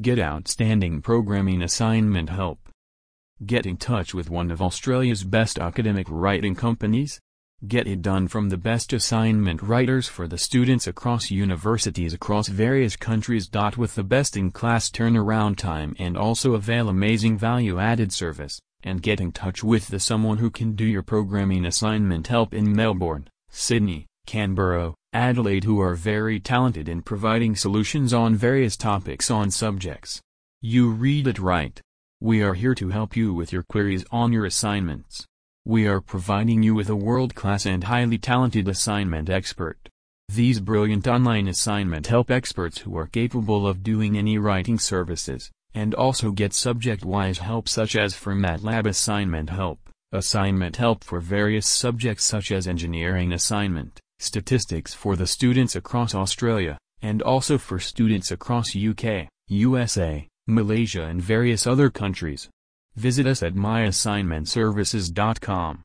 Get outstanding programming assignment help. Get in touch with one of Australia's best academic writing companies. Get it done from the best assignment writers for the students across universities across various countries. With the best in class turnaround time and also avail amazing value added service, and get in touch with the someone who can do your programming assignment help in Melbourne, Sydney, Canberra, Adelaide who are very talented in providing solutions on various topics on subjects. You read it right. We are here to help you with your queries on your assignments. We are providing you with a world-class and highly talented assignment expert. These brilliant online assignment help experts who are capable of doing any writing services, and also get subject-wise help such as for MATLAB assignment help, assignment help for various subjects such as engineering assignment, statistics for the students across Australia, and also for students across UK, USA, Malaysia and various other countries. Visit us at myassignmentservices.com.